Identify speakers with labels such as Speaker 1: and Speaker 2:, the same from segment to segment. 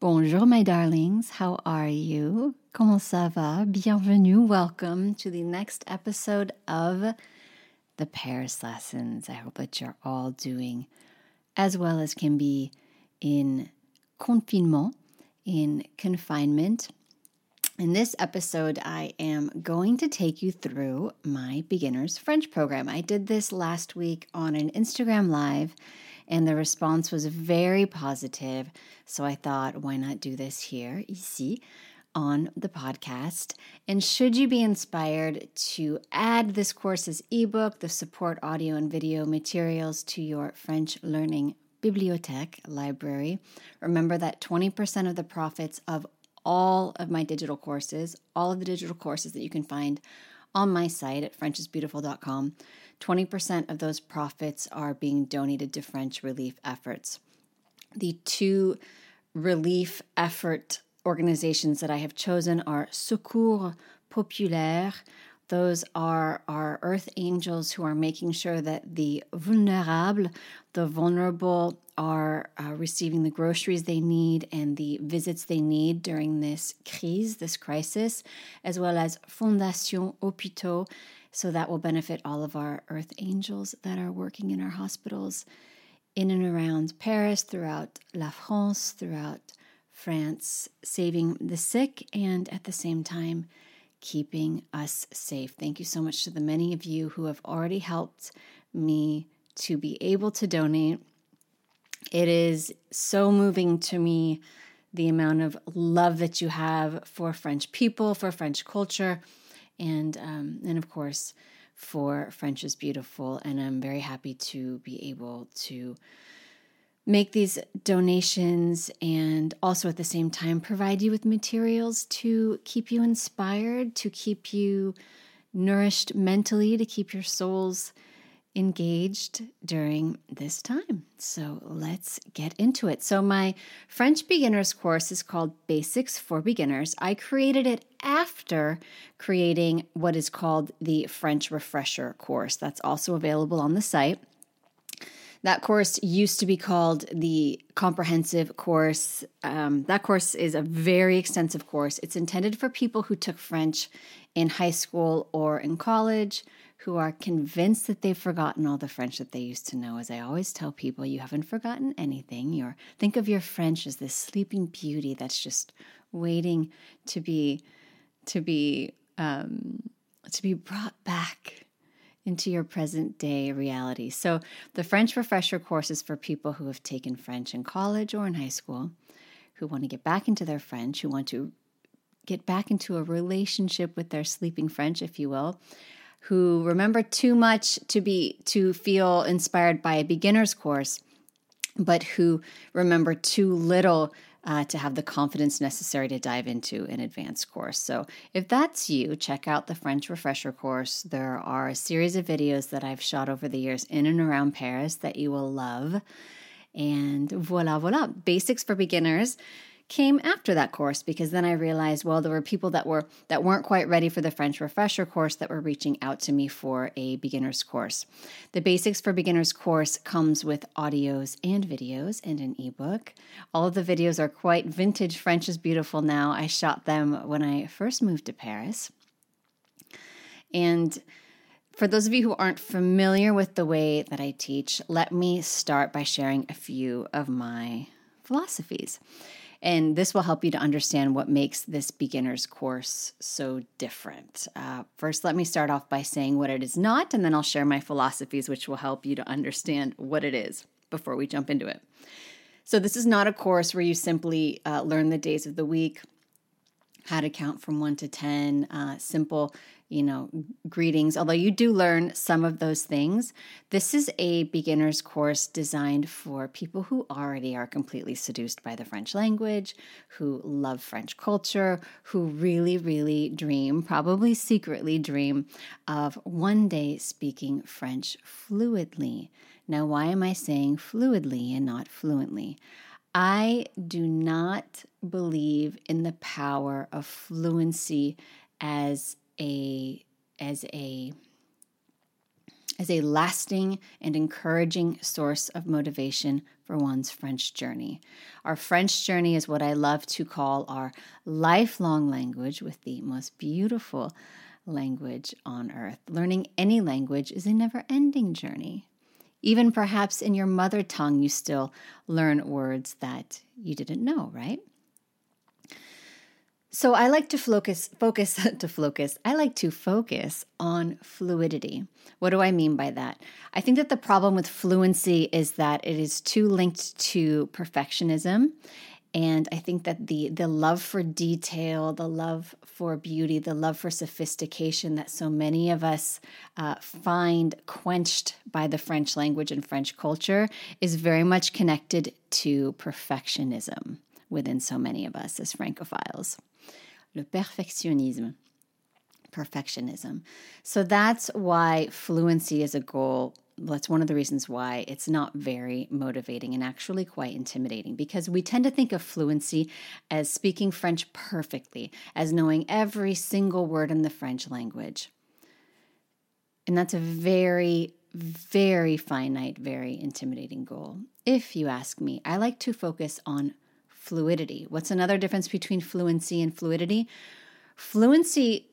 Speaker 1: Bonjour, my darlings. How are you? Comment ça va? Bienvenue. Welcome to the next episode of the Paris lessons. I hope that you're all doing as well as can be in confinement, in confinement. In this episode, I am going to take you through my beginner's French program. I did this last week on an Instagram Live and the response was very positive. So I thought, why not do this here, ici, on the podcast? And should you be inspired to add this course's ebook, the support audio and video materials to your French learning bibliothèque library, remember that 20% of the profits of all of my digital courses, all of the digital courses that you can find on my site at frenchisbeautiful.com 20% of those profits are being donated to French relief efforts. The two relief effort organizations that I have chosen are Secours Populaire. Those are our earth angels who are making sure that the vulnerable, the vulnerable, are uh, receiving the groceries they need and the visits they need during this crise, this crisis, as well as Fondation Hôpitaux so that will benefit all of our earth angels that are working in our hospitals in and around Paris, throughout La France, throughout France, saving the sick and at the same time keeping us safe. Thank you so much to the many of you who have already helped me to be able to donate. It is so moving to me the amount of love that you have for French people, for French culture and um, and of course for French is beautiful. And I'm very happy to be able to make these donations and also at the same time provide you with materials to keep you inspired, to keep you nourished mentally, to keep your souls engaged during this time. So let's get into it. So, my French beginners course is called Basics for Beginners. I created it after creating what is called the French Refresher course. That's also available on the site. That course used to be called the Comprehensive Course. Um, that course is a very extensive course. It's intended for people who took French in high school or in college who are convinced that they've forgotten all the French that they used to know. As I always tell people, you haven't forgotten anything. You're think of your French as this sleeping beauty that's just waiting to be to be um, to be brought back into your present day reality. So the French refresher course is for people who have taken French in college or in high school, who want to get back into their French, who want to get back into a relationship with their sleeping French, if you will, who remember too much to be to feel inspired by a beginner's course, but who remember too little uh, to have the confidence necessary to dive into an advanced course. So, if that's you, check out the French Refresher course. There are a series of videos that I've shot over the years in and around Paris that you will love. And voila, voila, basics for beginners came after that course because then I realized well there were people that were that weren't quite ready for the French refresher course that were reaching out to me for a beginner's course. The Basics for Beginners course comes with audios and videos and an ebook. All of the videos are quite vintage French is beautiful now. I shot them when I first moved to Paris. And for those of you who aren't familiar with the way that I teach, let me start by sharing a few of my philosophies. And this will help you to understand what makes this beginner's course so different. Uh, first, let me start off by saying what it is not, and then I'll share my philosophies, which will help you to understand what it is before we jump into it. So, this is not a course where you simply uh, learn the days of the week, how to count from one to 10, uh, simple you know, greetings, although you do learn some of those things. This is a beginner's course designed for people who already are completely seduced by the French language, who love French culture, who really, really dream, probably secretly dream, of one day speaking French fluidly. Now, why am I saying fluidly and not fluently? I do not believe in the power of fluency as a as a as a lasting and encouraging source of motivation for one's French journey. Our French journey is what I love to call our lifelong language with the most beautiful language on earth. Learning any language is a never ending journey. Even perhaps in your mother tongue, you still learn words that you didn't know, right? So I like to focus focus to focus. I like to focus on fluidity. What do I mean by that? I think that the problem with fluency is that it is too linked to perfectionism. And I think that the the love for detail, the love for beauty, the love for sophistication that so many of us uh, find quenched by the French language and French culture is very much connected to perfectionism within so many of us as Francophiles le perfectionnisme, perfectionism. So that's why fluency is a goal. That's one of the reasons why it's not very motivating and actually quite intimidating because we tend to think of fluency as speaking French perfectly, as knowing every single word in the French language. And that's a very, very finite, very intimidating goal. If you ask me, I like to focus on fluidity. What's another difference between fluency and fluidity? Fluency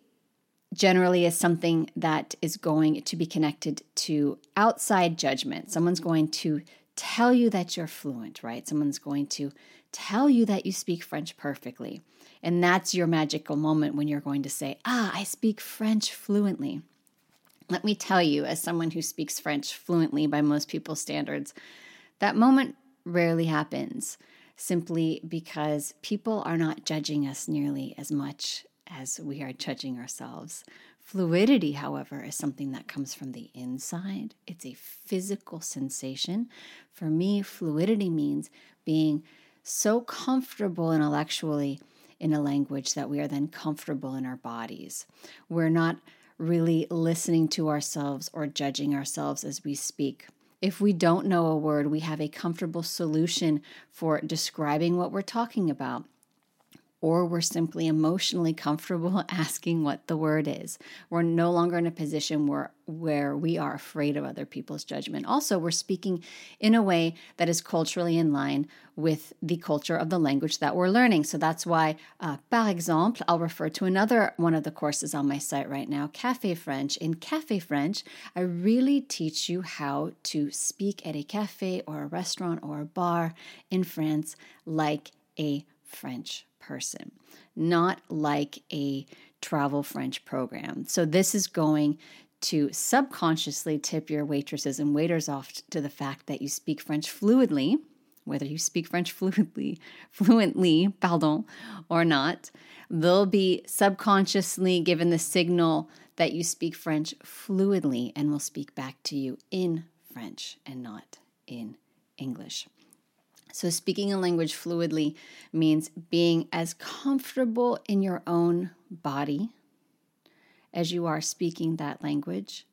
Speaker 1: generally is something that is going to be connected to outside judgment. Someone's going to tell you that you're fluent, right? Someone's going to tell you that you speak French perfectly. And that's your magical moment when you're going to say, Ah, I speak French fluently. Let me tell you, as someone who speaks French fluently by most people's standards, that moment rarely happens simply because people are not judging us nearly as much as we are judging ourselves. Fluidity, however, is something that comes from the inside. It's a physical sensation. For me, fluidity means being so comfortable intellectually in a language that we are then comfortable in our bodies. We're not really listening to ourselves or judging ourselves as we speak. If we don't know a word, we have a comfortable solution for describing what we're talking about or we're simply emotionally comfortable asking what the word is. We're no longer in a position where, where we are afraid of other people's judgment. Also, we're speaking in a way that is culturally in line with the culture of the language that we're learning. So that's why, uh, par exemple, I'll refer to another one of the courses on my site right now, Cafe French. In Cafe French, I really teach you how to speak at a cafe or a restaurant or a bar in France like a French person, not like a travel French program. So, this is going to subconsciously tip your waitresses and waiters off to the fact that you speak French fluidly, whether you speak French fluently, fluently, pardon, or not. They'll be subconsciously given the signal that you speak French fluidly and will speak back to you in French and not in English. So, speaking a language fluidly means being as comfortable in your own body as you are speaking that language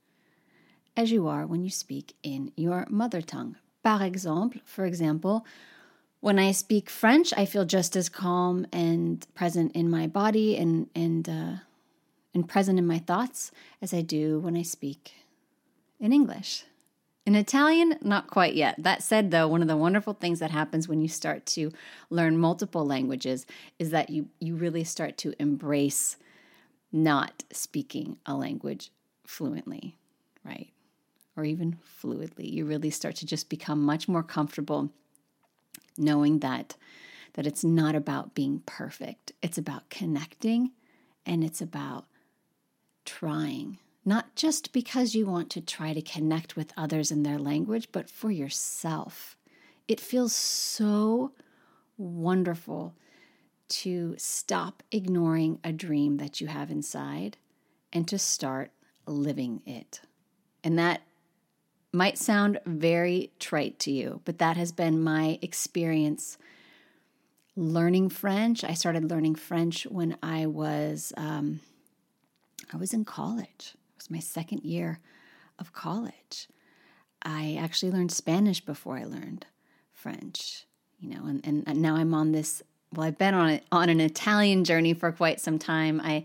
Speaker 1: as you are when you speak in your mother tongue. Par exemple, for example, when I speak French, I feel just as calm and present in my body and and uh, and present in my thoughts as I do when I speak in English. In Italian, not quite yet. That said, though, one of the wonderful things that happens when you start to learn multiple languages is that you, you really start to embrace not speaking a language fluently, right? Or even fluidly. You really start to just become much more comfortable knowing that that it's not about being perfect. It's about connecting and it's about trying not just because you want to try to connect with others in their language, but for yourself. It feels so wonderful to stop ignoring a dream that you have inside and to start living it. And that might sound very trite to you, but that has been my experience learning French. I started learning French when I was um, I was in college was my second year of college. I actually learned Spanish before I learned French, you know, and, and now I'm on this. Well, I've been on a, on an Italian journey for quite some time. I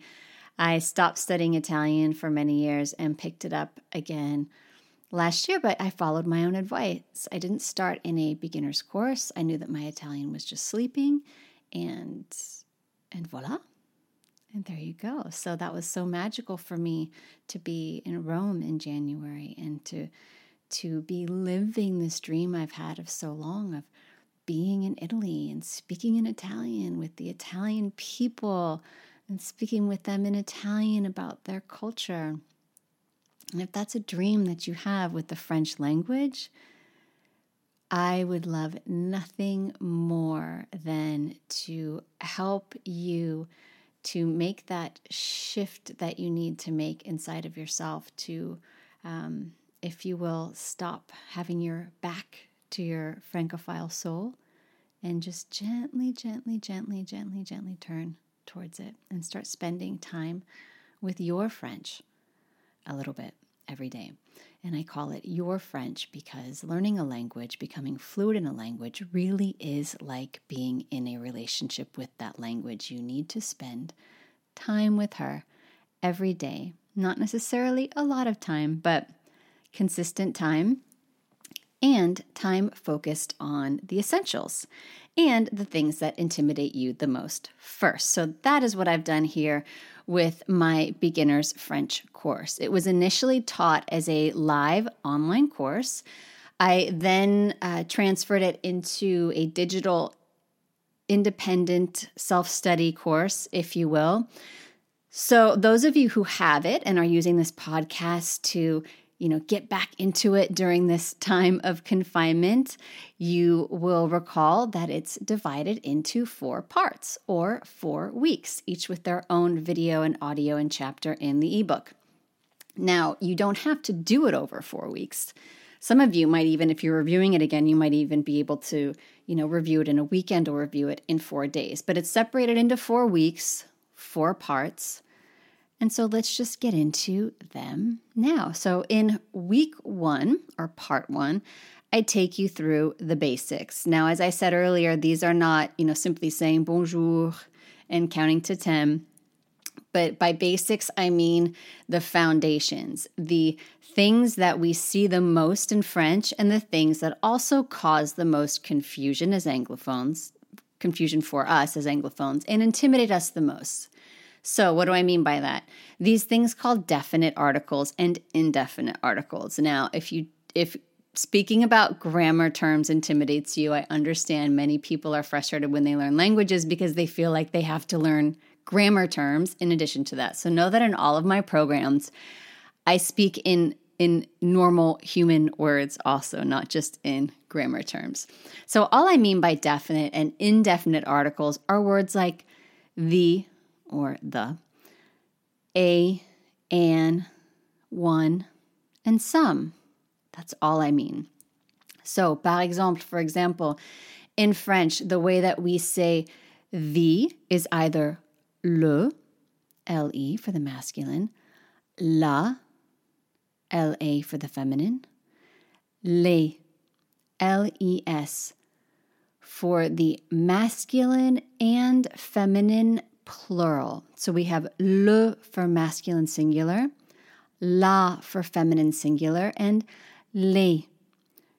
Speaker 1: I stopped studying Italian for many years and picked it up again last year, but I followed my own advice. I didn't start in a beginner's course. I knew that my Italian was just sleeping and and voila. And there you go. So that was so magical for me to be in Rome in January and to to be living this dream I've had of so long of being in Italy and speaking in Italian with the Italian people and speaking with them in Italian about their culture. And if that's a dream that you have with the French language, I would love nothing more than to help you to make that shift that you need to make inside of yourself to, um, if you will, stop having your back to your Francophile soul and just gently, gently, gently, gently, gently turn towards it and start spending time with your French a little bit every day. And I call it your French because learning a language, becoming fluent in a language, really is like being in a relationship with that language. You need to spend time with her every day. Not necessarily a lot of time, but consistent time and time focused on the essentials and the things that intimidate you the most first. So that is what I've done here with my beginner's French course. It was initially taught as a live online course. I then uh, transferred it into a digital independent self study course, if you will. So, those of you who have it and are using this podcast to you know, get back into it during this time of confinement, you will recall that it's divided into four parts or four weeks, each with their own video and audio and chapter in the ebook. Now, you don't have to do it over four weeks. Some of you might even, if you're reviewing it again, you might even be able to, you know, review it in a weekend or review it in four days. But it's separated into four weeks, four parts. And so let's just get into them now. So, in week one or part one, I take you through the basics. Now, as I said earlier, these are not, you know, simply saying bonjour and counting to 10. But by basics, I mean the foundations, the things that we see the most in French, and the things that also cause the most confusion as Anglophones, confusion for us as Anglophones, and intimidate us the most. So, what do I mean by that? These things called definite articles and indefinite articles. Now, if you if speaking about grammar terms intimidates you, I understand many people are frustrated when they learn languages because they feel like they have to learn grammar terms in addition to that. So know that in all of my programs, I speak in in normal human words also, not just in grammar terms. So all I mean by definite and indefinite articles are words like the, or the, a, an, one, and some. That's all I mean. So, par exemple, for example, in French, the way that we say the is either le, le for the masculine, la, la for the feminine, les, les for the masculine and feminine plural. So we have le for masculine singular, la for feminine singular, and les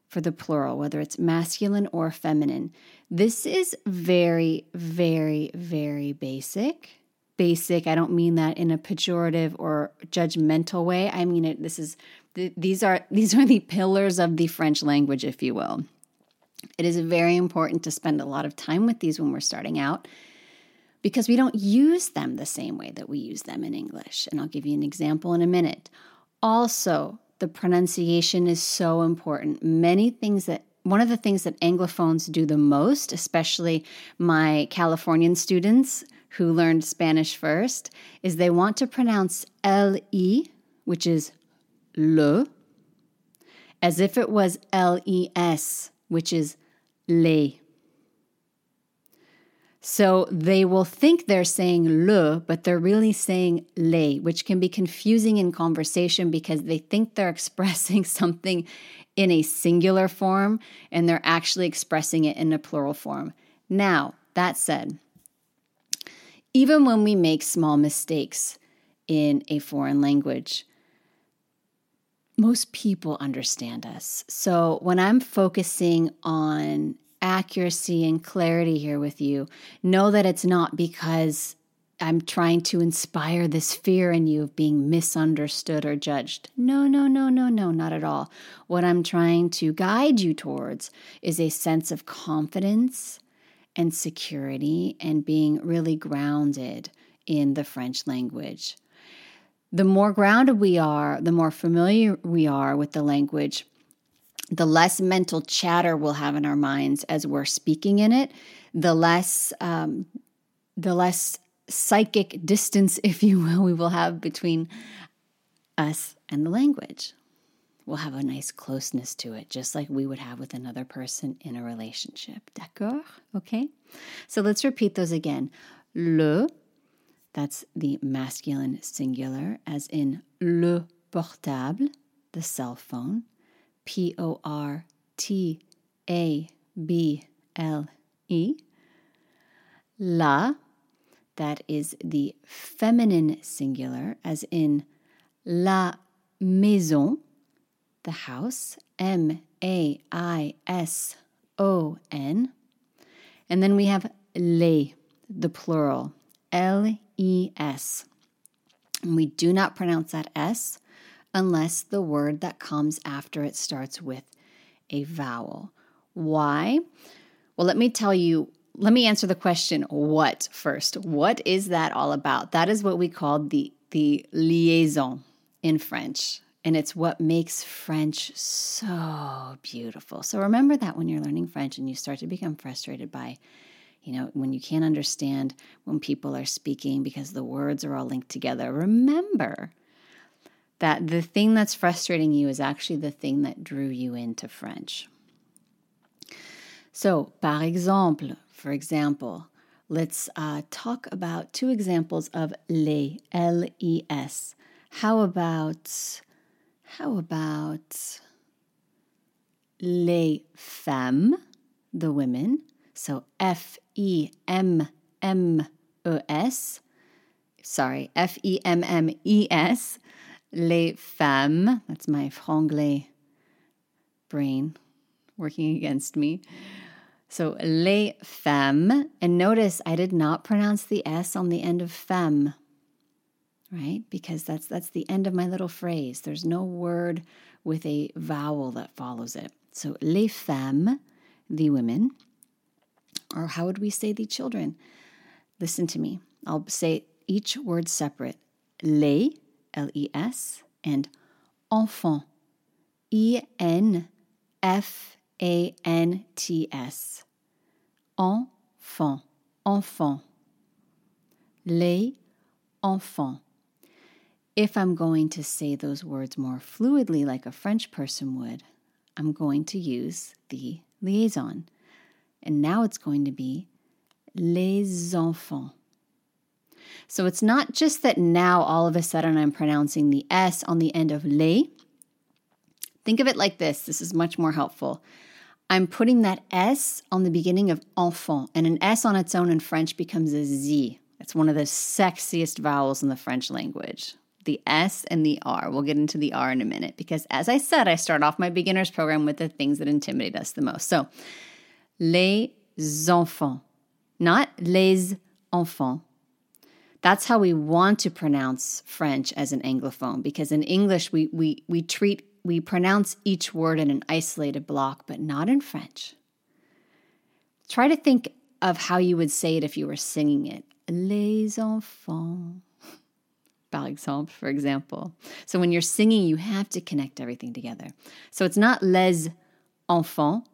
Speaker 1: for the plural, whether it's masculine or feminine. This is very, very, very basic. Basic, I don't mean that in a pejorative or judgmental way. I mean it this is these are these are the pillars of the French language, if you will. It is very important to spend a lot of time with these when we're starting out because we don't use them the same way that we use them in English. And I'll give you an example in a minute. Also, the pronunciation is so important. Many things that one of the things that Anglophones do the most, especially my Californian students who learned Spanish first, is they want to pronounce L-E, which is le, as if it was L-E-S, which is le. So they will think they're saying le, but they're really saying le, which can be confusing in conversation because they think they're expressing something in a singular form and they're actually expressing it in a plural form. Now, that said, even when we make small mistakes in a foreign language, most people understand us. So when I'm focusing on accuracy and clarity here with you, know that it's not because I'm trying to inspire this fear in you of being misunderstood or judged. No, no, no, no, no, not at all. What I'm trying to guide you towards is a sense of confidence and security and being really grounded in the French language. The more grounded we are, the more familiar we are with the language, the less mental chatter we'll have in our minds as we're speaking in it, the less um, the less psychic distance, if you will, we will have between us and the language. We'll have a nice closeness to it, just like we would have with another person in a relationship. D'accord? Okay? So let's repeat those again. Le, that's the masculine singular, as in le portable, the cell phone. P O R T A B L E. La, that is the feminine singular, as in la maison, the house, M A I S O N. And then we have les, the plural, L E S. And we do not pronounce that S unless the word that comes after it starts with a vowel. Why? Well, let me tell you let me answer the question what first. What is that all about? That is what we call the the liaison in French. And it's what makes French so beautiful. So remember that when you're learning French and you start to become frustrated by, you know, when you can't understand when people are speaking because the words are all linked together, remember that the thing that's frustrating you is actually the thing that drew you into French. So, par exemple, for example, let's uh, talk about two examples of les, L E S. How about, how about les femmes, the women? So F E M M E S. Sorry, F E M M E S. Les femmes. That's my franglais brain working against me. So, les femmes. And notice I did not pronounce the S on the end of femme, right? Because that's, that's the end of my little phrase. There's no word with a vowel that follows it. So, les femmes, the women. Or how would we say the children? Listen to me. I'll say each word separate. Les, L E S, and enfant, E N F a N T S. Enfant, enfant. Les enfants. If I'm going to say those words more fluidly like a French person would, I'm going to use the liaison. And now it's going to be les enfants. So it's not just that now all of a sudden I'm pronouncing the S on the end of les. Think of it like this this is much more helpful. I'm putting that S on the beginning of enfant, and an S on its own in French becomes a Z. It's one of the sexiest vowels in the French language. The S and the R. We'll get into the R in a minute because, as I said, I start off my beginner's program with the things that intimidate us the most. So, les enfants, not les enfants. That's how we want to pronounce French as an Anglophone because in English we, we, we treat we pronounce each word in an isolated block, but not in French. Try to think of how you would say it if you were singing it. Les enfants. Par exemple, for example. So when you're singing, you have to connect everything together. So it's not les enfants,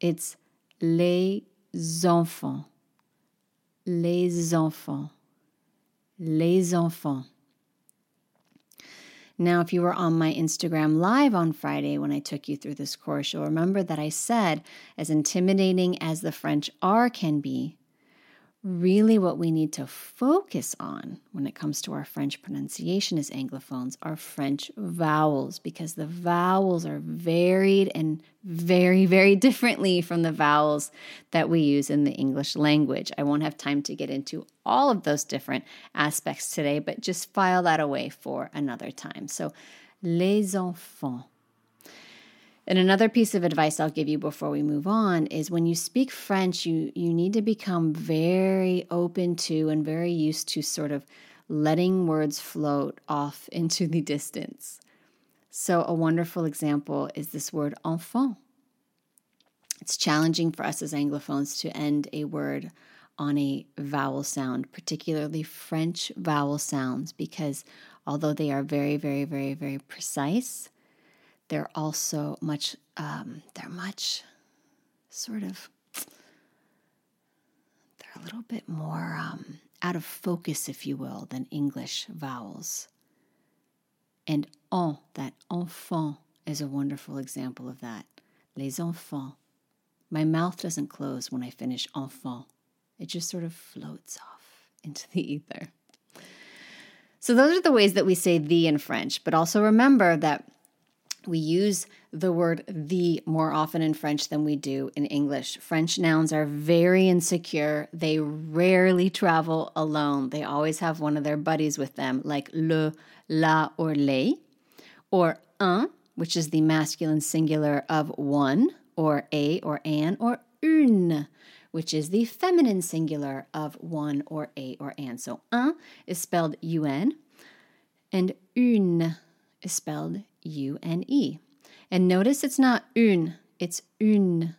Speaker 1: it's les enfants. Les enfants. Les enfants. Now, if you were on my Instagram live on Friday when I took you through this course, you'll remember that I said, as intimidating as the French R can be, really what we need to focus on when it comes to our French pronunciation as Anglophones are French vowels because the vowels are varied and very, very differently from the vowels that we use in the English language. I won't have time to get into all of those different aspects today, but just file that away for another time. So, Les enfants. And another piece of advice I'll give you before we move on is when you speak French, you, you need to become very open to and very used to sort of letting words float off into the distance. So, a wonderful example is this word enfant. It's challenging for us as Anglophones to end a word on a vowel sound, particularly French vowel sounds, because although they are very, very, very, very precise, they're also much, um, they're much sort of, they're a little bit more um, out of focus, if you will, than English vowels. And en, that enfant, is a wonderful example of that. Les enfants. My mouth doesn't close when I finish enfant, it just sort of floats off into the ether. So, those are the ways that we say the in French, but also remember that we use the word the more often in French than we do in English. French nouns are very insecure. They rarely travel alone. They always have one of their buddies with them, like le, la, or les, or un, which is the masculine singular of one, or a or an or une, which is the feminine singular of one or a or an. So un is spelled un and une is spelled u n e. And notice it's not un, it's un.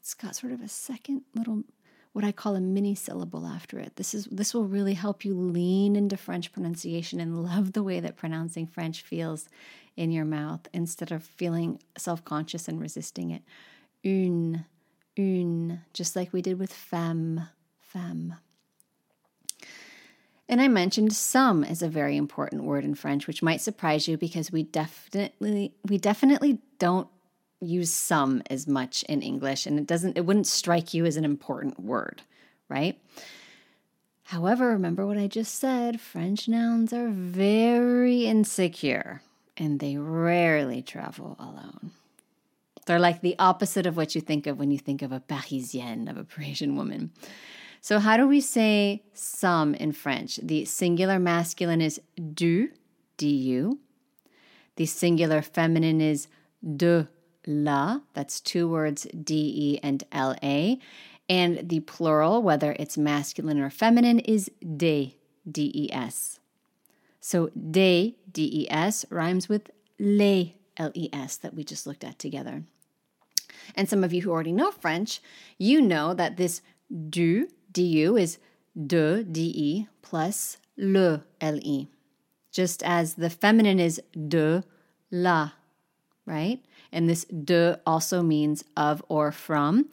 Speaker 1: It's got sort of a second little what I call a mini syllable after it. This is this will really help you lean into French pronunciation and love the way that pronouncing French feels in your mouth instead of feeling self-conscious and resisting it. Une, une, just like we did with femme, femme. And I mentioned some as a very important word in French, which might surprise you because we definitely we definitely don't use some as much in English and it doesn't it wouldn't strike you as an important word, right? However, remember what I just said, French nouns are very insecure and they rarely travel alone. They're like the opposite of what you think of when you think of a Parisienne, of a Parisian woman. So, how do we say some in French? The singular masculine is du, du. The singular feminine is de la. That's two words, de and la. And the plural, whether it's masculine or feminine, is de, des. So de, des, rhymes with les, les, that we just looked at together. And some of you who already know French, you know that this du, du is de, de, plus le, le. Just as the feminine is de, la, right? And this de also means of or from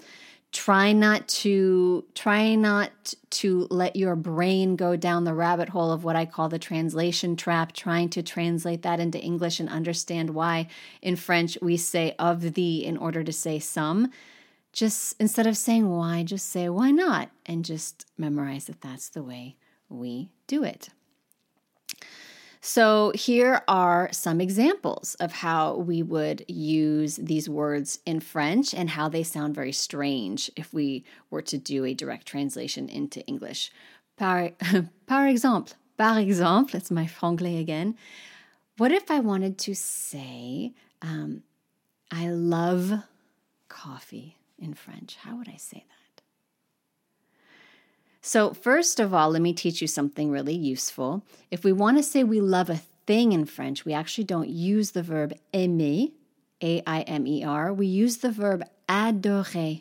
Speaker 1: try not to try not to let your brain go down the rabbit hole of what I call the translation trap trying to translate that into English and understand why in French we say of the in order to say some just instead of saying why just say why not and just memorize that that's the way we do it so, here are some examples of how we would use these words in French and how they sound very strange if we were to do a direct translation into English. Par, par exemple, par exemple, it's my franglais again. What if I wanted to say, um, I love coffee in French? How would I say that? So, first of all, let me teach you something really useful. If we want to say we love a thing in French, we actually don't use the verb aimer, A I M E R. We use the verb adorer,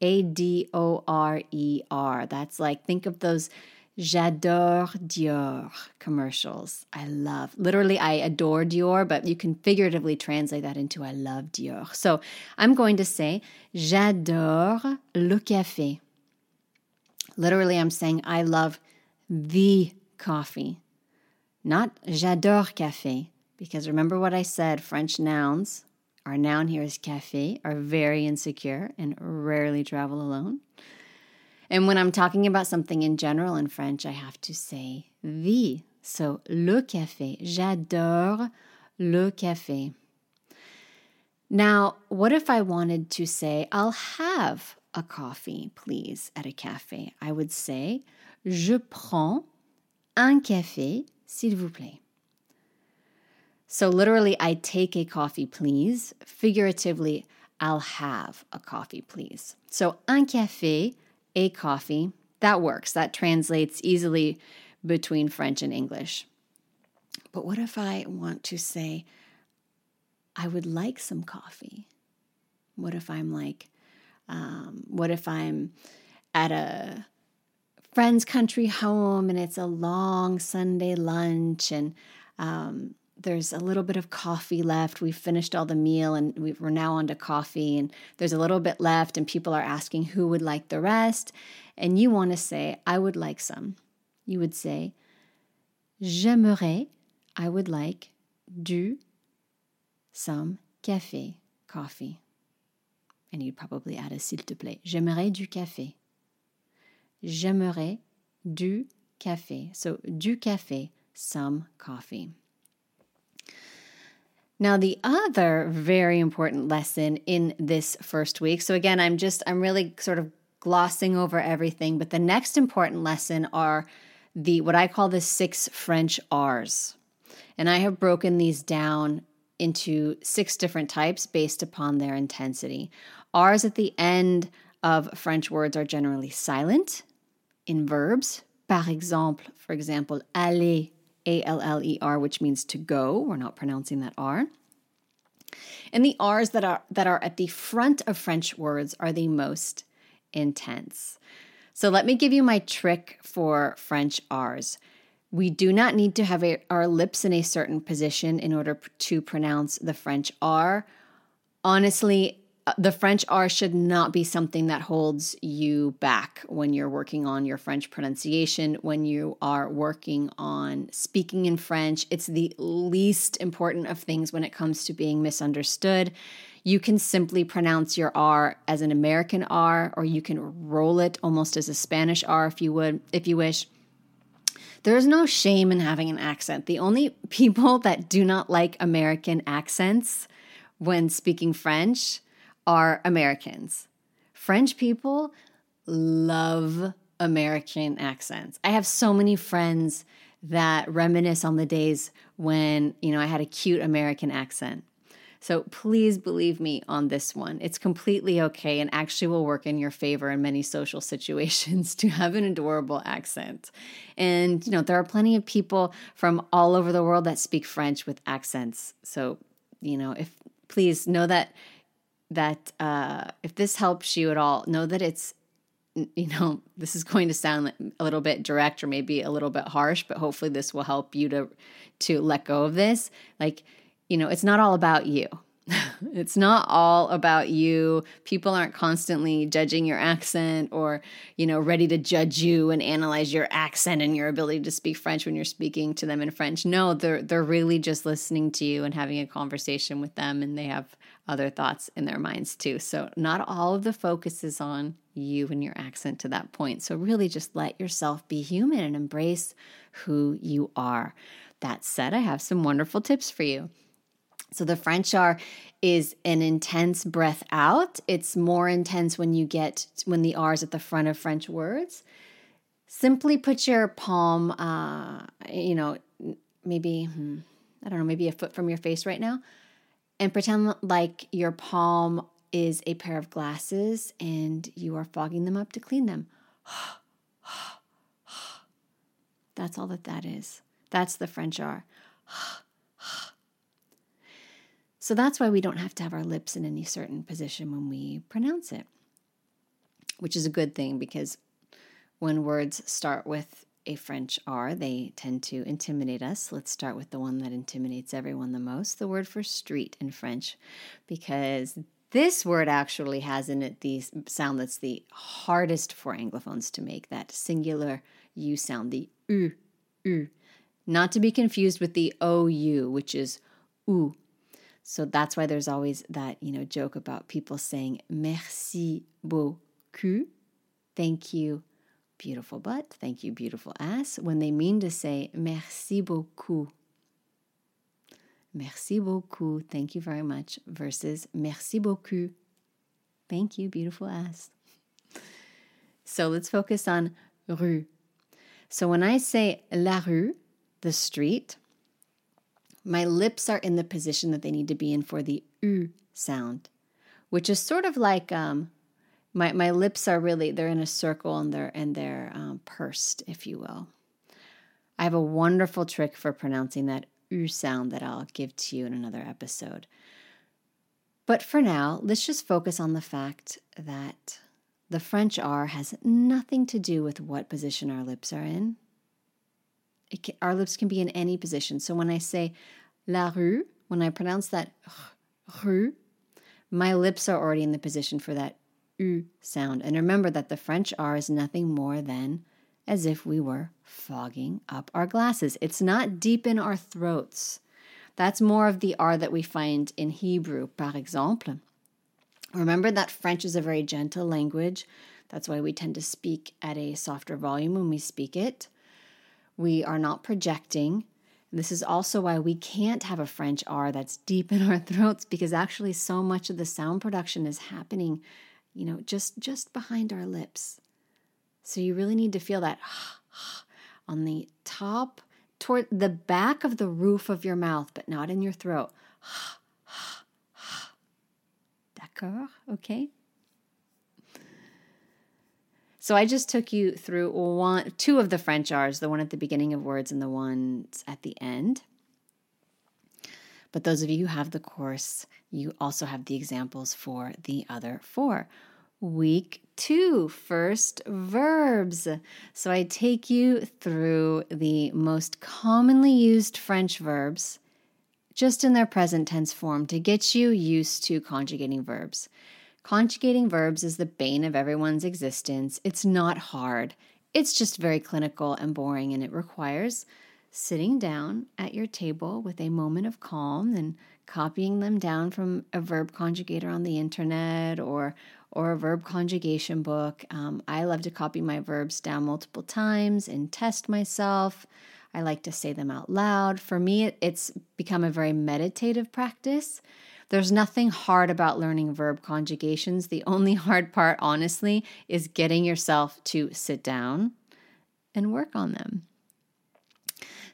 Speaker 1: A D O R E R. That's like, think of those J'adore Dior commercials. I love, literally, I adore Dior, but you can figuratively translate that into I love Dior. So I'm going to say J'adore le café. Literally, I'm saying I love the coffee, not j'adore café. Because remember what I said French nouns, our noun here is café, are very insecure and rarely travel alone. And when I'm talking about something in general in French, I have to say the. So, le café. J'adore le café. Now, what if I wanted to say, I'll have a coffee, please, at a cafe, I would say, Je prends un café, s'il vous plaît. So, literally, I take a coffee, please. Figuratively, I'll have a coffee, please. So, un café, a coffee, that works. That translates easily between French and English. But what if I want to say, I would like some coffee? What if I'm like, um, what if I'm at a friend's country home and it's a long Sunday lunch and um, there's a little bit of coffee left. We've finished all the meal and we are now on to coffee, and there's a little bit left, and people are asking who would like the rest. And you want to say, I would like some. You would say, J'aimerais, I would like, du, some, café, coffee. And you'd probably add a s'il te plaît. J'aimerais du café. J'aimerais du café. So, du café, some coffee. Now, the other very important lesson in this first week. So, again, I'm just, I'm really sort of glossing over everything, but the next important lesson are the what I call the six French R's. And I have broken these down into six different types based upon their intensity. R's at the end of French words are generally silent in verbs. Par exemple, for example, aller a L L E R, which means to go. We're not pronouncing that R. And the R's that are that are at the front of French words are the most intense. So let me give you my trick for French R's. We do not need to have a, our lips in a certain position in order to pronounce the French R. Honestly, Uh, the French R should not be something that holds you back when you're working on your French pronunciation, when you are working on speaking in French. It's the least important of things when it comes to being misunderstood. You can simply pronounce your R as an American R, or you can roll it almost as a Spanish R if you would, if you wish. There's no shame in having an accent. The only people that do not like American accents when speaking French are Americans. French people love American accents. I have so many friends that reminisce on the days when, you know, I had a cute American accent. So please believe me on this one. It's completely okay and actually will work in your favor in many social situations to have an adorable accent. And, you know, there are plenty of people from all over the world that speak French with accents. So, you know, if please know that that uh, if this helps you at all, know that it's, you know, this is going to sound a little bit direct or maybe a little bit harsh, but hopefully this will help you to to let go of this. Like, you know, it's not all about you. it's not all about you. People aren't constantly judging your accent or, you know, ready to judge you and analyze your accent and your ability to speak French when you're speaking to them in French. No, they're they're really just listening to you and having a conversation with them and they have other thoughts in their minds too. So not all of the focus is on you and your accent to that point. So really just let yourself be human and embrace who you are. That said, I have some wonderful tips for you. So the French R is an intense breath out. It's more intense when you get when the R is at the front of French words. Simply put your palm, uh, you know, maybe hmm, I don't know, maybe a foot from your face right now, and pretend like your palm is a pair of glasses and you are fogging them up to clean them. That's all that that is. That's the French R. So that's why we don't have to have our lips in any certain position when we pronounce it, which is a good thing because when words start with a French R, they tend to intimidate us. Let's start with the one that intimidates everyone the most the word for street in French, because this word actually has in it the sound that's the hardest for Anglophones to make that singular U sound, the U, U. Not to be confused with the OU, which is U, so that's why there's always that, you know, joke about people saying merci beaucoup. Thank you, beautiful butt. Thank you, beautiful ass, when they mean to say merci beaucoup. Merci beaucoup. Thank you very much versus merci beaucoup. Thank you, beautiful ass. So let's focus on rue. So when I say la rue, the street, my lips are in the position that they need to be in for the U sound, which is sort of like um, my, my lips are really, they're in a circle and they're, and they're um, pursed, if you will. I have a wonderful trick for pronouncing that U sound that I'll give to you in another episode. But for now, let's just focus on the fact that the French R has nothing to do with what position our lips are in. Can, our lips can be in any position. So when I say la rue, when I pronounce that rue, my lips are already in the position for that U sound. And remember that the French R is nothing more than as if we were fogging up our glasses. It's not deep in our throats. That's more of the R that we find in Hebrew, par exemple. Remember that French is a very gentle language. That's why we tend to speak at a softer volume when we speak it. We are not projecting. This is also why we can't have a French R that's deep in our throats because actually so much of the sound production is happening, you know, just just behind our lips. So you really need to feel that on the top toward the back of the roof of your mouth, but not in your throat. D'accord? Okay. So I just took you through one, two of the French R's, the one at the beginning of words and the ones at the end. But those of you who have the course, you also have the examples for the other four. Week two, first verbs. So I take you through the most commonly used French verbs just in their present tense form to get you used to conjugating verbs. Conjugating verbs is the bane of everyone's existence. It's not hard, it's just very clinical and boring, and it requires sitting down at your table with a moment of calm and copying them down from a verb conjugator on the internet or or a verb conjugation book. Um, I love to copy my verbs down multiple times and test myself. I like to say them out loud. For me, it, it's become a very meditative practice. There's nothing hard about learning verb conjugations. The only hard part, honestly, is getting yourself to sit down and work on them.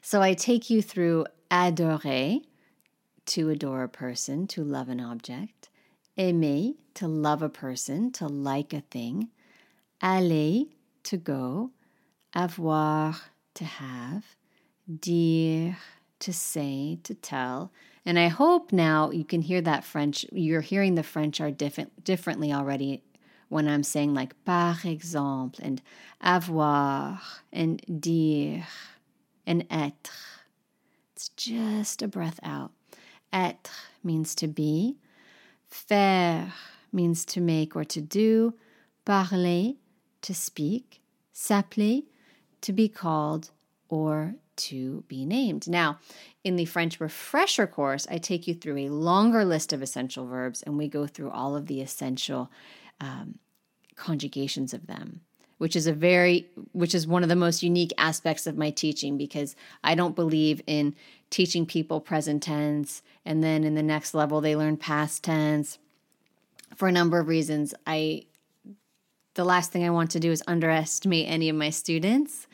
Speaker 1: So I take you through adorer, to adore a person, to love an object, aimer, to love a person, to like a thing, aller, to go, avoir, to have, dire, to say, to tell. And I hope now you can hear that French, you're hearing the French are different, differently already when I'm saying like par exemple and avoir and dire and être. It's just a breath out. Être means to be, faire means to make or to do, parler, to speak, s'appeler, to be called or to be named. Now, in the French refresher course, I take you through a longer list of essential verbs and we go through all of the essential um, conjugations of them which is a very which is one of the most unique aspects of my teaching because I don't believe in teaching people present tense and then in the next level they learn past tense for a number of reasons. I the last thing I want to do is underestimate any of my students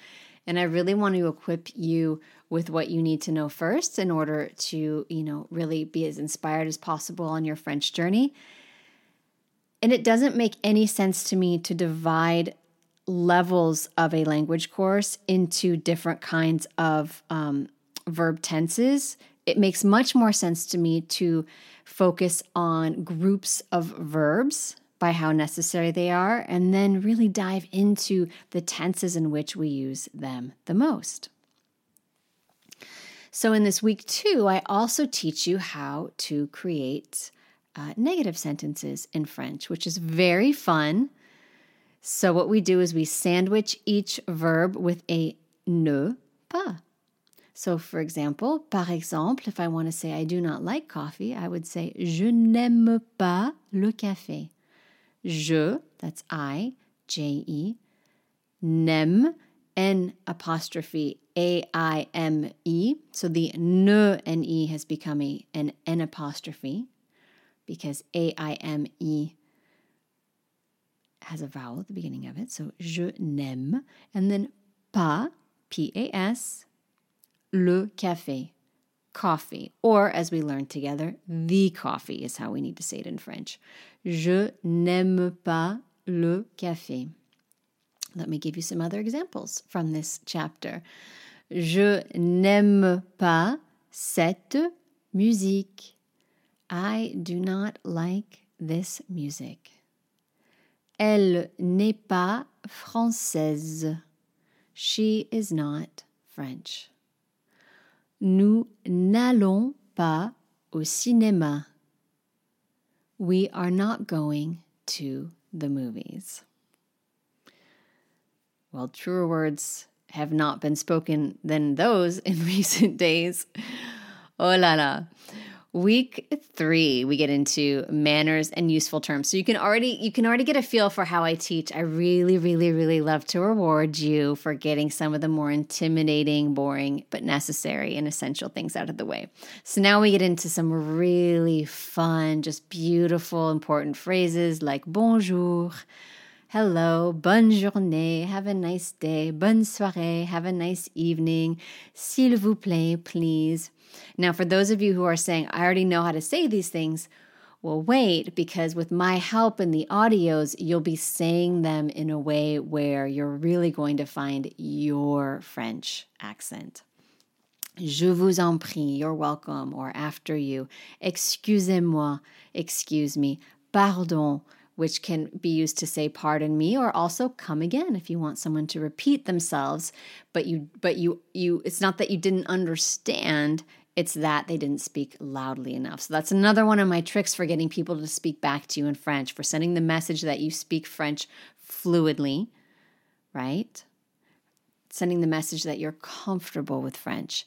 Speaker 1: and I really want to equip you with what you need to know first in order to, you know, really be as inspired as possible on your French journey. And it doesn't make any sense to me to divide levels of a language course into different kinds of um, verb tenses, it makes much more sense to me to focus on groups of verbs by how necessary they are, and then really dive into the tenses in which we use them the most. So, in this week two, I also teach you how to create uh, negative sentences in French, which is very fun. So, what we do is we sandwich each verb with a ne pas. So, for example, par exemple, if I want to say I do not like coffee, I would say je n'aime pas le café. Je, that's I, J E, n'aime, N apostrophe A I M E. So the ne and E has become a, an N apostrophe because A I M E has a vowel at the beginning of it. So je n'aime. And then pas, P A S, le café. coffee. Or, as we learned together, the coffee is how we need to say it in French. Je n'aime pas le café. Let me give you some other examples from this chapter. Je n'aime pas cette musique. I do not like this music. Elle n'est pas française. She is not French. Nous n'allons pas au cinéma. We are not going to the movies. Well, truer words have not been spoken than those in recent days. Oh la la. Week three, we get into manners and useful terms. So you can already you can already get a feel for how I teach. I really, really, really love to reward you for getting some of the more intimidating, boring, but necessary and essential things out of the way. So now we get into some really fun, just beautiful, important phrases like bonjour, hello, bonne journée, have a nice day, bonne soirée, have a nice evening, s'il vous plaît, please. Now, for those of you who are saying, I already know how to say these things, well, wait, because with my help in the audios, you'll be saying them in a way where you're really going to find your French accent. Je vous en prie, you're welcome, or after you. Excusez-moi, excuse me. Pardon, which can be used to say pardon me or also come again if you want someone to repeat themselves but you but you you it's not that you didn't understand it's that they didn't speak loudly enough. So that's another one of my tricks for getting people to speak back to you in French, for sending the message that you speak French fluidly, right? Sending the message that you're comfortable with French.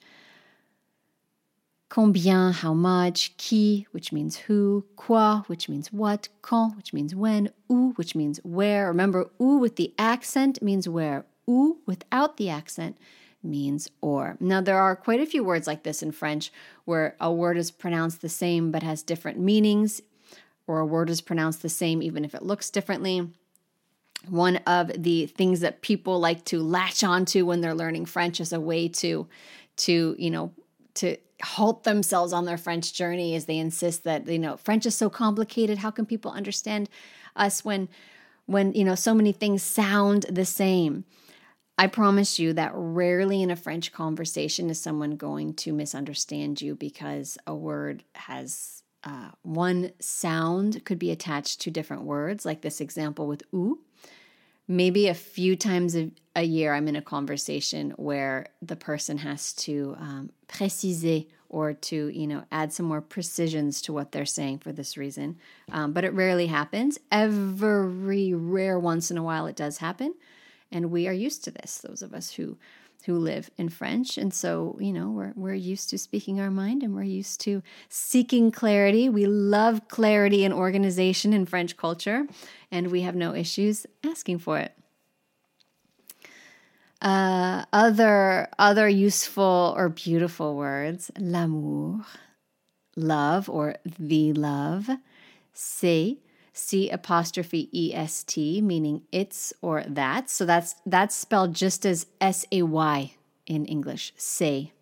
Speaker 1: Combien, how much, qui, which means who, quoi, which means what, quand, which means when, où, which means where. Remember, où with the accent means where, où without the accent means or. Now, there are quite a few words like this in French where a word is pronounced the same but has different meanings, or a word is pronounced the same even if it looks differently. One of the things that people like to latch onto when they're learning French as a way to, to you know, to halt themselves on their French journey is they insist that you know French is so complicated. How can people understand us when, when you know so many things sound the same? I promise you that rarely in a French conversation is someone going to misunderstand you because a word has uh, one sound could be attached to different words, like this example with ou. Maybe a few times a, a year, I'm in a conversation where the person has to um, préciser or to you know add some more precisions to what they're saying for this reason. Um, but it rarely happens. Every rare once in a while, it does happen and we are used to this those of us who who live in French. And so, you know, we're, we're used to speaking our mind and we're used to seeking clarity. We love clarity and organization in French culture, and we have no issues asking for it. Uh, other other useful or beautiful words: l'amour, love or the love, c'est C apostrophe E S T, meaning it's or that. So that's that's spelled just as S A Y in English. Say.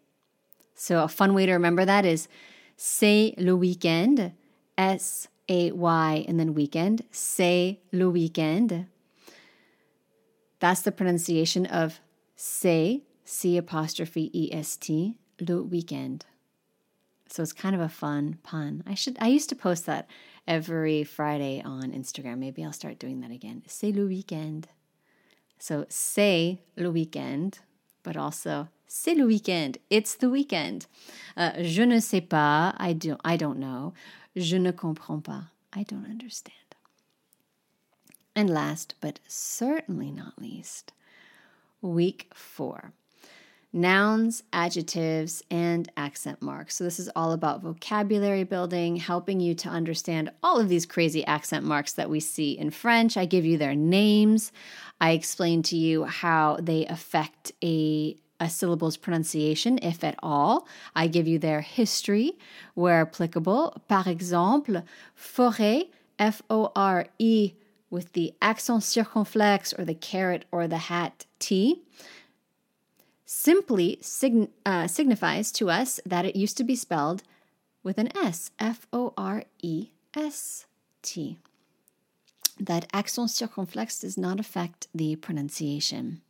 Speaker 1: So a fun way to remember that is say le weekend, S A Y, and then weekend. Say le weekend. That's the pronunciation of say, C apostrophe E S T, le weekend. So it's kind of a fun pun. I should I used to post that every Friday on Instagram. Maybe I'll start doing that again. C'est le weekend. So say le weekend, but also c'est le weekend. It's the weekend. Uh, je ne sais pas. I don't. I don't know. Je ne comprends pas. I don't understand. And last, but certainly not least, week four nouns, adjectives, and accent marks. So, this is all about vocabulary building, helping you to understand all of these crazy accent marks that we see in French. I give you their names. I explain to you how they affect a a syllable's pronunciation, if at all. I give you their history where applicable. Par exemple, forêt, F O R E, with the accent circumflex or the caret or the hat T simply uh, signifies to us that it used to be spelled with an S, F O R E S T. That accent circumflex does not affect the pronunciation.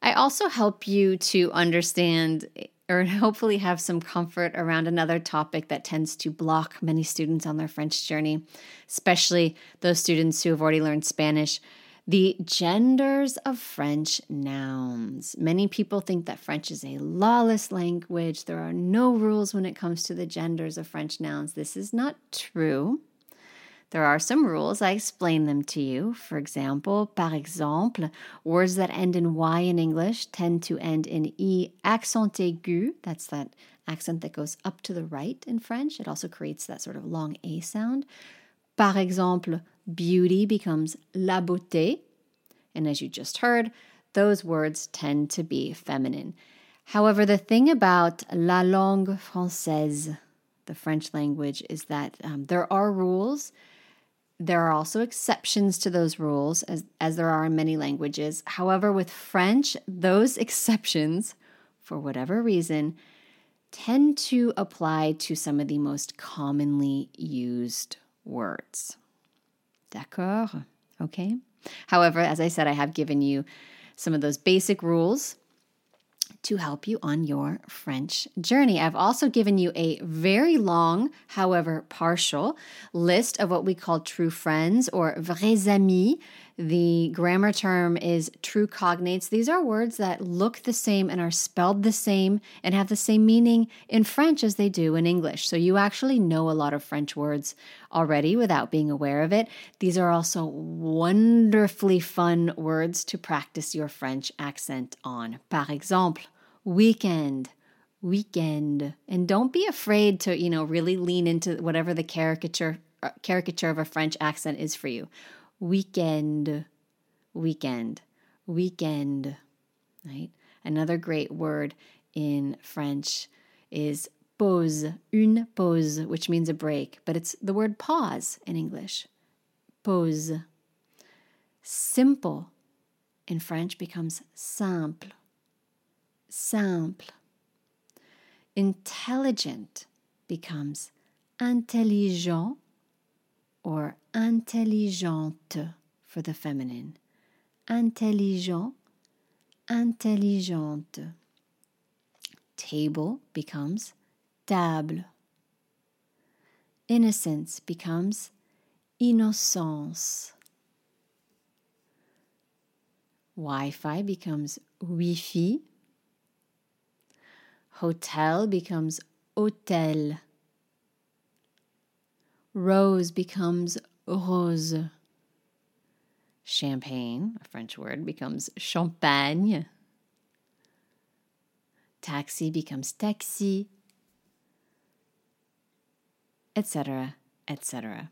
Speaker 1: I also help you to understand or hopefully have some comfort around another topic that tends to block many students on their French journey, especially those students who have already learned Spanish. The genders of French nouns. Many people think that French is a lawless language. There are no rules when it comes to the genders of French nouns. This is not true. There are some rules. I explain them to you. For example, par exemple, words that end in Y in English tend to end in E accent aigu. That's that accent that goes up to the right in French. It also creates that sort of long A sound. Par exemple, beauty becomes la beauté. And as you just heard, those words tend to be feminine. However, the thing about la langue française, the French language, is that um, there are rules there are also exceptions to those rules, as, as there are in many languages. However, with French, those exceptions, for whatever reason, tend to apply to some of the most commonly used words. D'accord? Okay. However, as I said, I have given you some of those basic rules to help you on your French journey. I've also given you a very long, however partial, list of what we call true friends or vrais amis. The grammar term is true cognates. These are words that look the same and are spelled the same and have the same meaning in French as they do in English. So you actually know a lot of French words already without being aware of it. These are also wonderfully fun words to practice your French accent on. Par exemple, weekend, weekend. And don't be afraid to, you know, really lean into whatever the caricature uh, caricature of a French accent is for you. Weekend, weekend, weekend, right? Another great word in French is pause, une pause, which means a break, but it's the word pause in English. Pause. Simple in French becomes simple simple. Intelligent becomes intelligent or intelligente for the feminine. Intelligent, intelligente. Table becomes table. Innocence becomes innocence. Wi Fi becomes Wi Fi Hotel becomes hôtel. Rose becomes rose. Champagne, a French word, becomes champagne. Taxi becomes taxi, etc., etc.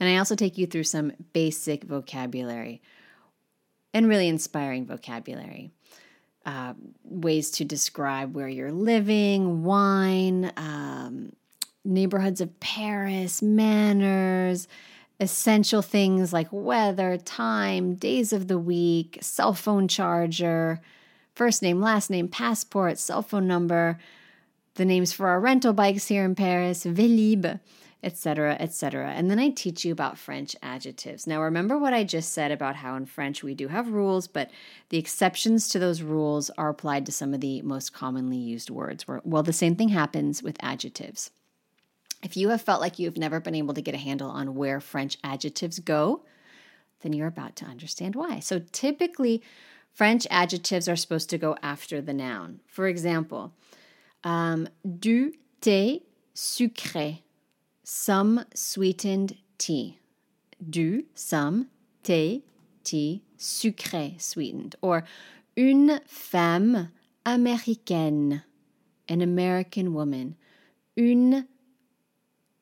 Speaker 1: And I also take you through some basic vocabulary and really inspiring vocabulary uh, ways to describe where you're living, wine, um, neighborhoods of Paris, manners, essential things like weather, time, days of the week, cell phone charger, first name, last name, passport, cell phone number, the names for our rental bikes here in Paris, Vélib etc., etc. And then I teach you about French adjectives. Now, remember what I just said about how in French we do have rules, but the exceptions to those rules are applied to some of the most commonly used words. Well, the same thing happens with adjectives. If you have felt like you've never been able to get a handle on where French adjectives go, then you're about to understand why. So typically, French adjectives are supposed to go after the noun. For example, um, du thé sucré some sweetened tea. Du, some, thé, tea, sucré, sweetened. Or une femme américaine, an American woman. Une,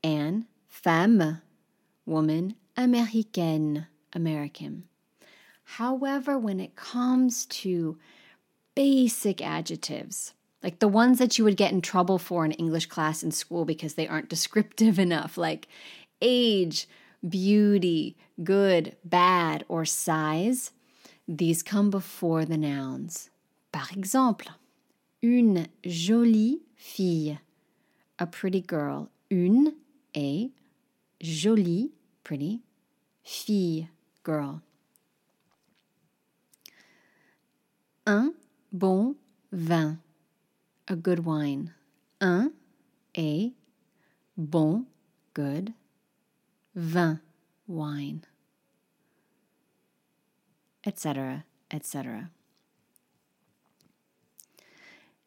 Speaker 1: an, femme, woman, américaine, American. However, when it comes to basic adjectives, like the ones that you would get in trouble for in English class in school because they aren't descriptive enough, like age, beauty, good, bad, or size. These come before the nouns. Par exemple, une jolie fille, a pretty girl. Une, a, jolie, pretty, fille, girl. Un bon vin, a good wine. Un, a, bon, good, vin, wine, etc., etc.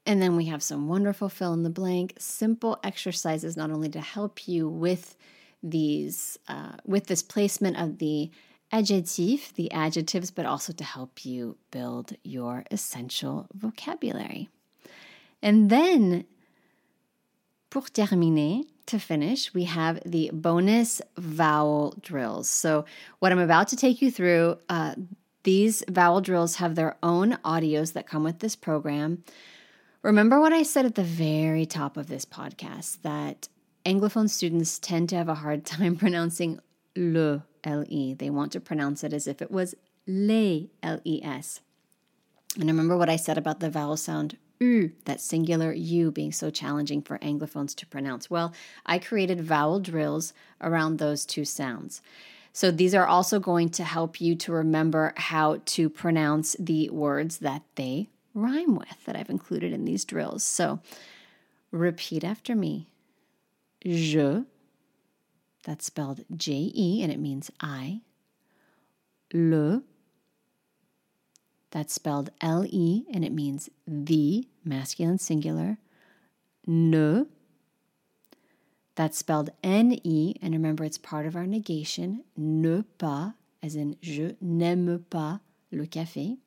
Speaker 1: And then we have some wonderful fill in the blank, simple exercises not only to help you with these, uh, with this placement of the adjective, the adjectives, but also to help you build your essential vocabulary. And then, pour terminer, to finish, we have the bonus vowel drills. So, what I'm about to take you through, uh, these vowel drills have their own audios that come with this program. Remember what I said at the very top of this podcast that Anglophone students tend to have a hard time pronouncing le, L-E. They want to pronounce it as if it was le, L-E-S. And remember what I said about the vowel sound u, that singular u being so challenging for Anglophones to pronounce. Well, I created vowel drills around those two sounds. So these are also going to help you to remember how to pronounce the words that they rhyme with that I've included in these drills. So repeat after me. Je, that's spelled J E and it means I. Le, that's spelled L E and it means the, masculine singular. Ne, that's spelled N E, and remember it's part of our negation. Ne pas, as in je n'aime pas le café.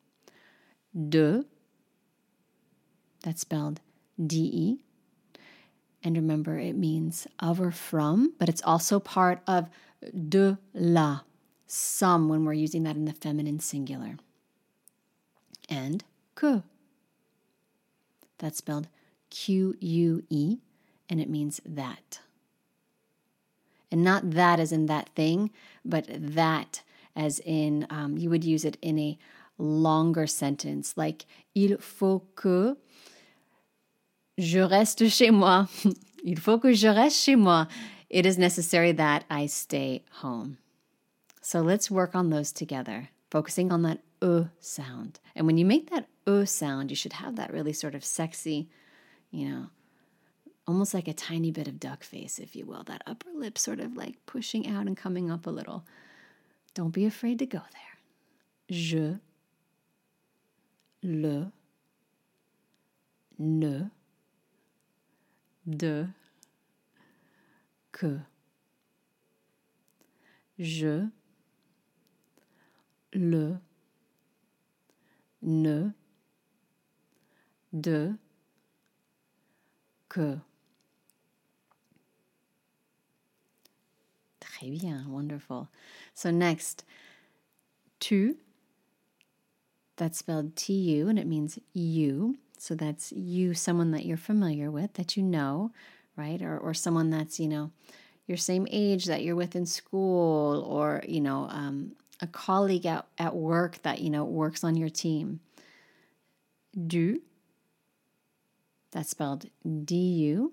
Speaker 1: De, that's spelled D E. And remember, it means of or from, but it's also part of de la, some when we're using that in the feminine singular. And que. That's spelled Q U E, and it means that. And not that as in that thing, but that as in um, you would use it in a longer sentence, like Il faut que je reste chez moi. Il faut que je reste chez moi. It is necessary that I stay home. So let's work on those together, focusing on that uh sound. And when you make that uh sound, you should have that really sort of sexy, you know, almost like a tiny bit of duck face, if you will, that upper lip sort of like pushing out and coming up a little. Don't be afraid to go there. Je, le, ne, de, que. Je, le, ne, de, que. Très bien, wonderful. So next, tu, that's spelled T U and it means you. So that's you, someone that you're familiar with, that you know, right? Or, or someone that's, you know, your same age that you're with in school, or, you know, um, a colleague at, at work that, you know, works on your team. Du, that's spelled D U.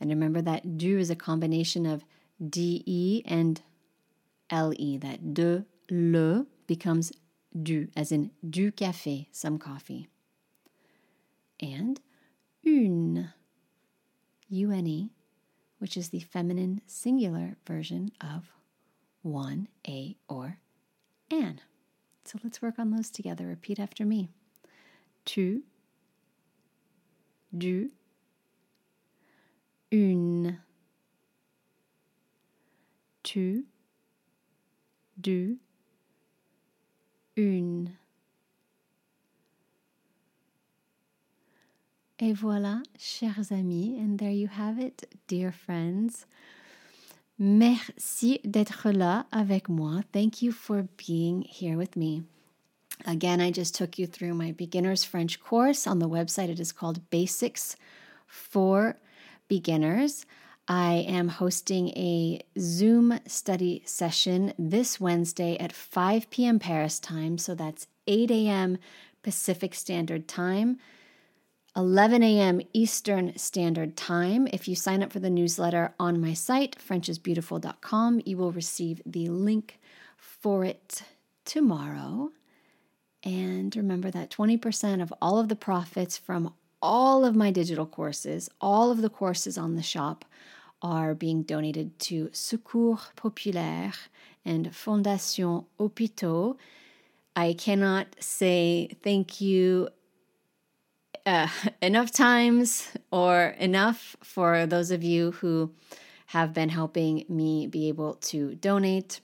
Speaker 1: And remember that du is a combination of D E and L E. That de, le becomes du, as in du café, some coffee and une, une, which is the feminine singular version of one, a, or an. So let's work on those together. Repeat after me. Tu, du, une. Tu, du, une. Et voilà, chers amis, and there you have it, dear friends. Merci d'être là avec moi. Thank you for being here with me. Again, I just took you through my beginner's French course on the website. It is called Basics for Beginners. I am hosting a Zoom study session this Wednesday at 5 p.m. Paris time. So that's 8 a.m. Pacific Standard Time. 11 a.m. Eastern Standard Time. If you sign up for the newsletter on my site, FrenchIsBeautiful.com, you will receive the link for it tomorrow. And remember that 20% of all of the profits from all of my digital courses, all of the courses on the shop, are being donated to Secours Populaire and Fondation Hôpitaux. I cannot say thank you uh, enough times or enough for those of you who have been helping me be able to donate.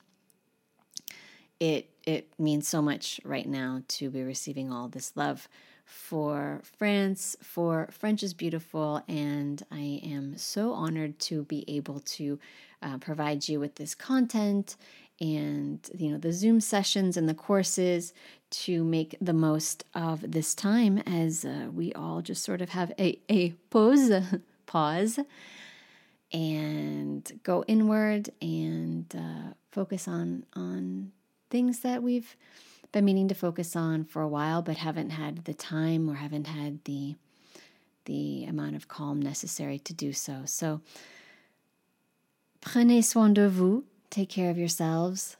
Speaker 1: It it means so much right now to be receiving all this love for France, for French is Beautiful, and I am so honored to be able to uh, provide you with this content and you know the Zoom sessions and the courses to make the most of this time as uh, we all just sort of have a, a pause, pause, and go inward and uh, focus on on things that we've been meaning to focus on for a while, but haven't had the time or haven't had the the amount of calm necessary to do so. So, prenez soin de vous. Take care of yourselves.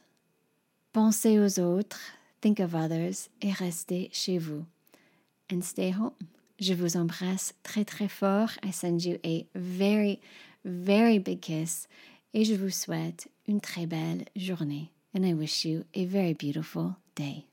Speaker 1: Pensez aux autres. Think of others et restez chez vous. And stay home. Je vous embrasse très très fort. I send you a very, very big kiss. Et je vous souhaite une très belle journée. And I wish you a very beautiful day.